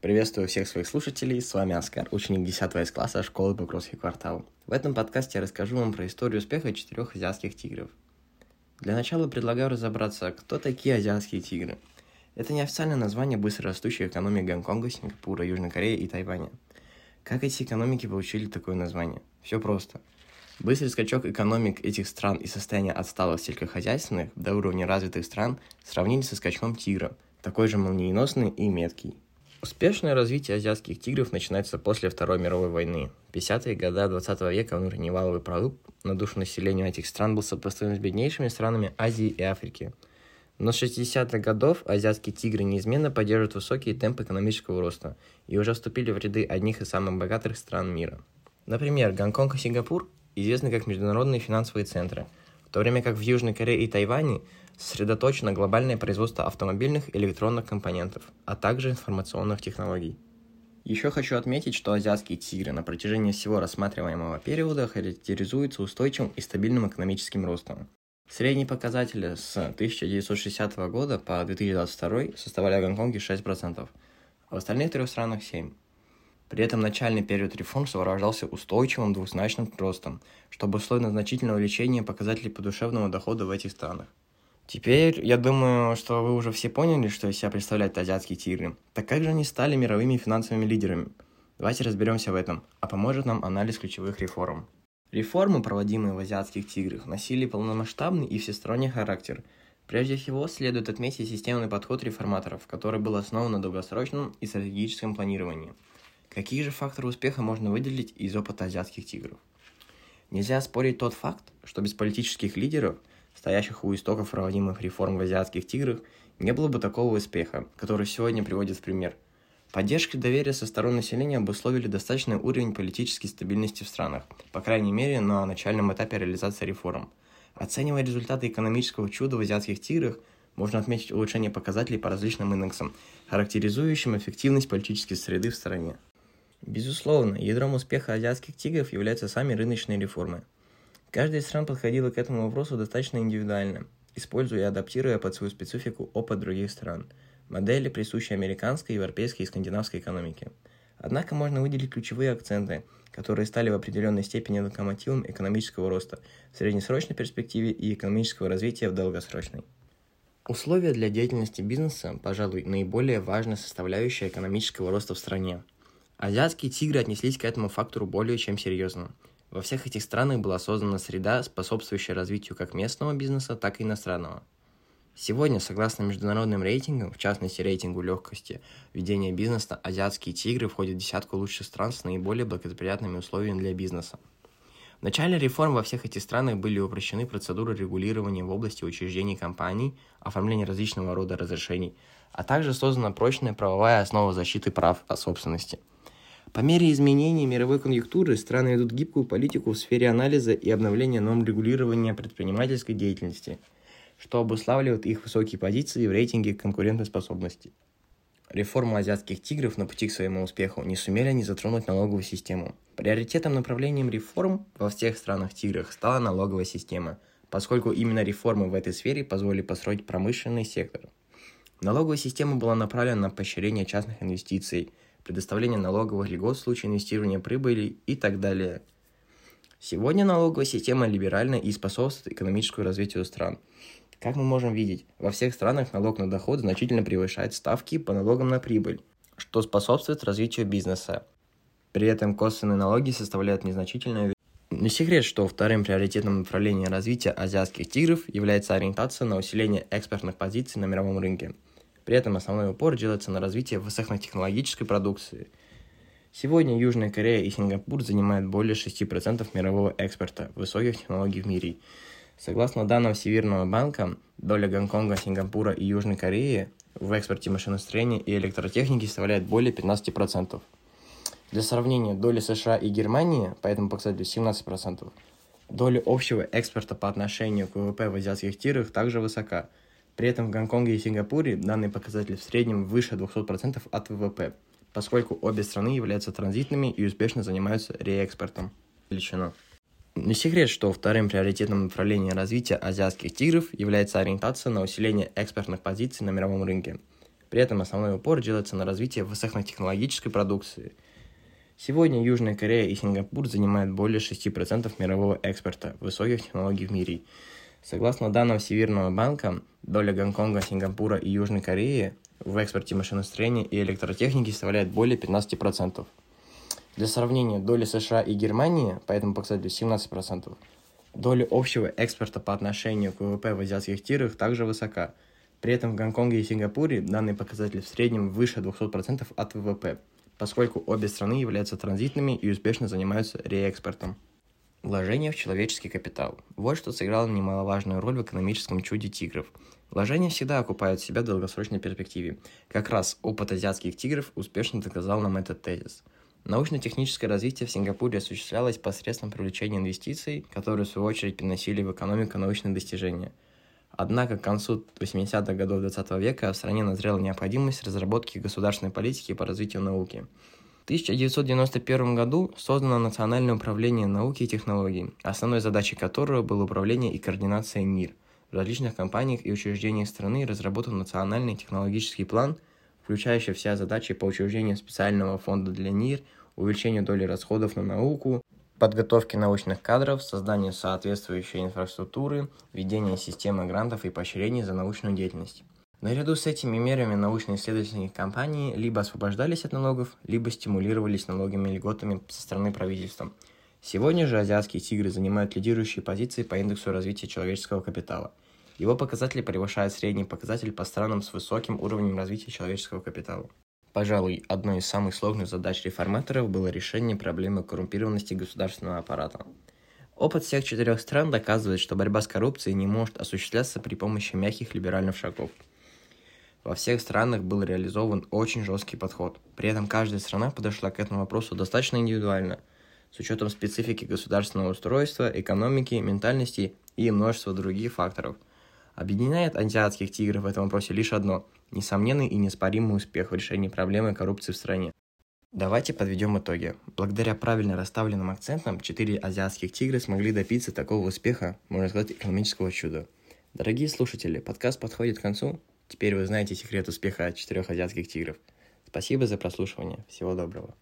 Приветствую всех своих слушателей, с вами Оскар, ученик 10 S класса школы Покровский квартал. В этом подкасте я расскажу вам про историю успеха четырех азиатских тигров. Для начала предлагаю разобраться, кто такие азиатские тигры. Это неофициальное название быстрорастущих экономик Гонконга, Сингапура, Южной Кореи и Тайваня. Как эти экономики получили такое название? Все просто. Быстрый скачок экономик этих стран и состояние отсталых сельскохозяйственных до уровня развитых стран сравнили со скачком тигра, такой же молниеносный и меткий. Успешное развитие азиатских тигров начинается после Второй мировой войны. В 50-е годы 20 века внутренний валовый продукт на душу населения этих стран был сопоставим с беднейшими странами Азии и Африки. Но с 60-х годов азиатские тигры неизменно поддерживают высокие темпы экономического роста и уже вступили в ряды одних из самых богатых стран мира. Например, Гонконг и Сингапур известны как международные финансовые центры, в то время как в Южной Корее и Тайване сосредоточено глобальное производство автомобильных и электронных компонентов, а также информационных технологий. Еще хочу отметить, что азиатские тигры на протяжении всего рассматриваемого периода характеризуются устойчивым и стабильным экономическим ростом. Средние показатели с 1960 года по 2022 составляли в Гонконге 6%, а в остальных трех странах 7%. При этом начальный период реформ сопровождался устойчивым двузначным ростом, что обусловлено значительное увеличение показателей подушевного дохода в этих странах. Теперь, я думаю, что вы уже все поняли, что из себя представляют азиатские тигры. Так как же они стали мировыми финансовыми лидерами? Давайте разберемся в этом, а поможет нам анализ ключевых реформ. Реформы, проводимые в азиатских тиграх, носили полномасштабный и всесторонний характер. Прежде всего, следует отметить системный подход реформаторов, который был основан на долгосрочном и стратегическом планировании. Какие же факторы успеха можно выделить из опыта азиатских тигров? Нельзя спорить тот факт, что без политических лидеров – стоящих у истоков проводимых реформ в азиатских тиграх, не было бы такого успеха, который сегодня приводит в пример. Поддержка и доверие со стороны населения обусловили достаточный уровень политической стабильности в странах, по крайней мере на начальном этапе реализации реформ. Оценивая результаты экономического чуда в азиатских тиграх, можно отметить улучшение показателей по различным индексам, характеризующим эффективность политической среды в стране. Безусловно, ядром успеха азиатских тигров являются сами рыночные реформы – Каждая из стран подходила к этому вопросу достаточно индивидуально, используя и адаптируя под свою специфику опыт других стран, модели, присущие американской, европейской и скандинавской экономике. Однако можно выделить ключевые акценты, которые стали в определенной степени локомотивом экономического роста в среднесрочной перспективе и экономического развития в долгосрочной. Условия для деятельности бизнеса, пожалуй, наиболее важная составляющая экономического роста в стране. Азиатские тигры отнеслись к этому фактору более чем серьезно – во всех этих странах была создана среда, способствующая развитию как местного бизнеса, так и иностранного. Сегодня, согласно международным рейтингам, в частности рейтингу легкости ведения бизнеса, азиатские тигры входят в десятку лучших стран с наиболее благоприятными условиями для бизнеса. В начале реформ во всех этих странах были упрощены процедуры регулирования в области учреждений компаний, оформления различного рода разрешений, а также создана прочная правовая основа защиты прав о собственности – по мере изменения мировой конъюнктуры страны ведут гибкую политику в сфере анализа и обновления норм регулирования предпринимательской деятельности, что обуславливает их высокие позиции в рейтинге конкурентоспособности. Реформу азиатских тигров на пути к своему успеху не сумели они затронуть налоговую систему. Приоритетом направлением реформ во всех странах-тиграх стала налоговая система, поскольку именно реформы в этой сфере позволили построить промышленный сектор. Налоговая система была направлена на поощрение частных инвестиций – предоставление налоговых льгот в случае инвестирования прибыли и так далее. Сегодня налоговая система либеральна и способствует экономическому развитию стран. Как мы можем видеть, во всех странах налог на доход значительно превышает ставки по налогам на прибыль, что способствует развитию бизнеса. При этом косвенные налоги составляют незначительную не секрет, что вторым приоритетным направлением развития азиатских тигров является ориентация на усиление экспортных позиций на мировом рынке – при этом основной упор делается на развитие высокотехнологической продукции. Сегодня Южная Корея и Сингапур занимают более 6% мирового экспорта высоких технологий в мире. Согласно данным Всемирного банка, доля Гонконга, Сингапура и Южной Кореи в экспорте машиностроения и электротехники составляет более 15%. Для сравнения, доля США и Германии по этому показателю 17%. Доля общего экспорта по отношению к ВВП в азиатских тирах также высока – при этом в Гонконге и Сингапуре данный показатель в среднем выше 200% от ВВП, поскольку обе страны являются транзитными и успешно занимаются реэкспортом. Величина. Не секрет, что вторым приоритетным направлением развития азиатских тигров является ориентация на усиление экспортных позиций на мировом рынке. При этом основной упор делается на развитие высокотехнологической продукции. Сегодня Южная Корея и Сингапур занимают более 6% мирового экспорта высоких технологий в мире. Согласно данным Всемирного банка, доля Гонконга, Сингапура и Южной Кореи в экспорте машиностроения и электротехники составляет более 15%. Для сравнения, доля США и Германии по этому показателю 17%. Доля общего экспорта по отношению к ВВП в азиатских тирах также высока. При этом в Гонконге и Сингапуре данный показатель в среднем выше 200% от ВВП, поскольку обе страны являются транзитными и успешно занимаются реэкспортом. Вложение в человеческий капитал. Вот что сыграло немаловажную роль в экономическом чуде тигров. Вложения всегда окупают себя в долгосрочной перспективе. Как раз опыт азиатских тигров успешно доказал нам этот тезис – Научно-техническое развитие в Сингапуре осуществлялось посредством привлечения инвестиций, которые в свою очередь приносили в экономику научные достижения. Однако к концу 80-х годов 20 века в стране назрела необходимость разработки государственной политики по развитию науки. В 1991 году создано Национальное управление науки и технологий, основной задачей которого было управление и координация НИР. В различных компаниях и учреждениях страны разработан национальный технологический план – включающая все задачи по учреждению специального фонда для НИР, увеличению доли расходов на науку, подготовке научных кадров, созданию соответствующей инфраструктуры, введение системы грантов и поощрений за научную деятельность. Наряду с этими мерами научно-исследовательские компании либо освобождались от налогов, либо стимулировались налоговыми льготами со стороны правительства. Сегодня же азиатские тигры занимают лидирующие позиции по индексу развития человеческого капитала – его показатели превышают средний показатель по странам с высоким уровнем развития человеческого капитала. Пожалуй, одной из самых сложных задач реформаторов было решение проблемы коррумпированности государственного аппарата. Опыт всех четырех стран доказывает, что борьба с коррупцией не может осуществляться при помощи мягких либеральных шагов. Во всех странах был реализован очень жесткий подход. При этом каждая страна подошла к этому вопросу достаточно индивидуально, с учетом специфики государственного устройства, экономики, ментальности и множества других факторов – Объединяет азиатских тигров в этом вопросе лишь одно – несомненный и неоспоримый успех в решении проблемы коррупции в стране. Давайте подведем итоги. Благодаря правильно расставленным акцентам, четыре азиатских тигра смогли добиться такого успеха, можно сказать, экономического чуда. Дорогие слушатели, подкаст подходит к концу. Теперь вы знаете секрет успеха четырех азиатских тигров. Спасибо за прослушивание. Всего доброго.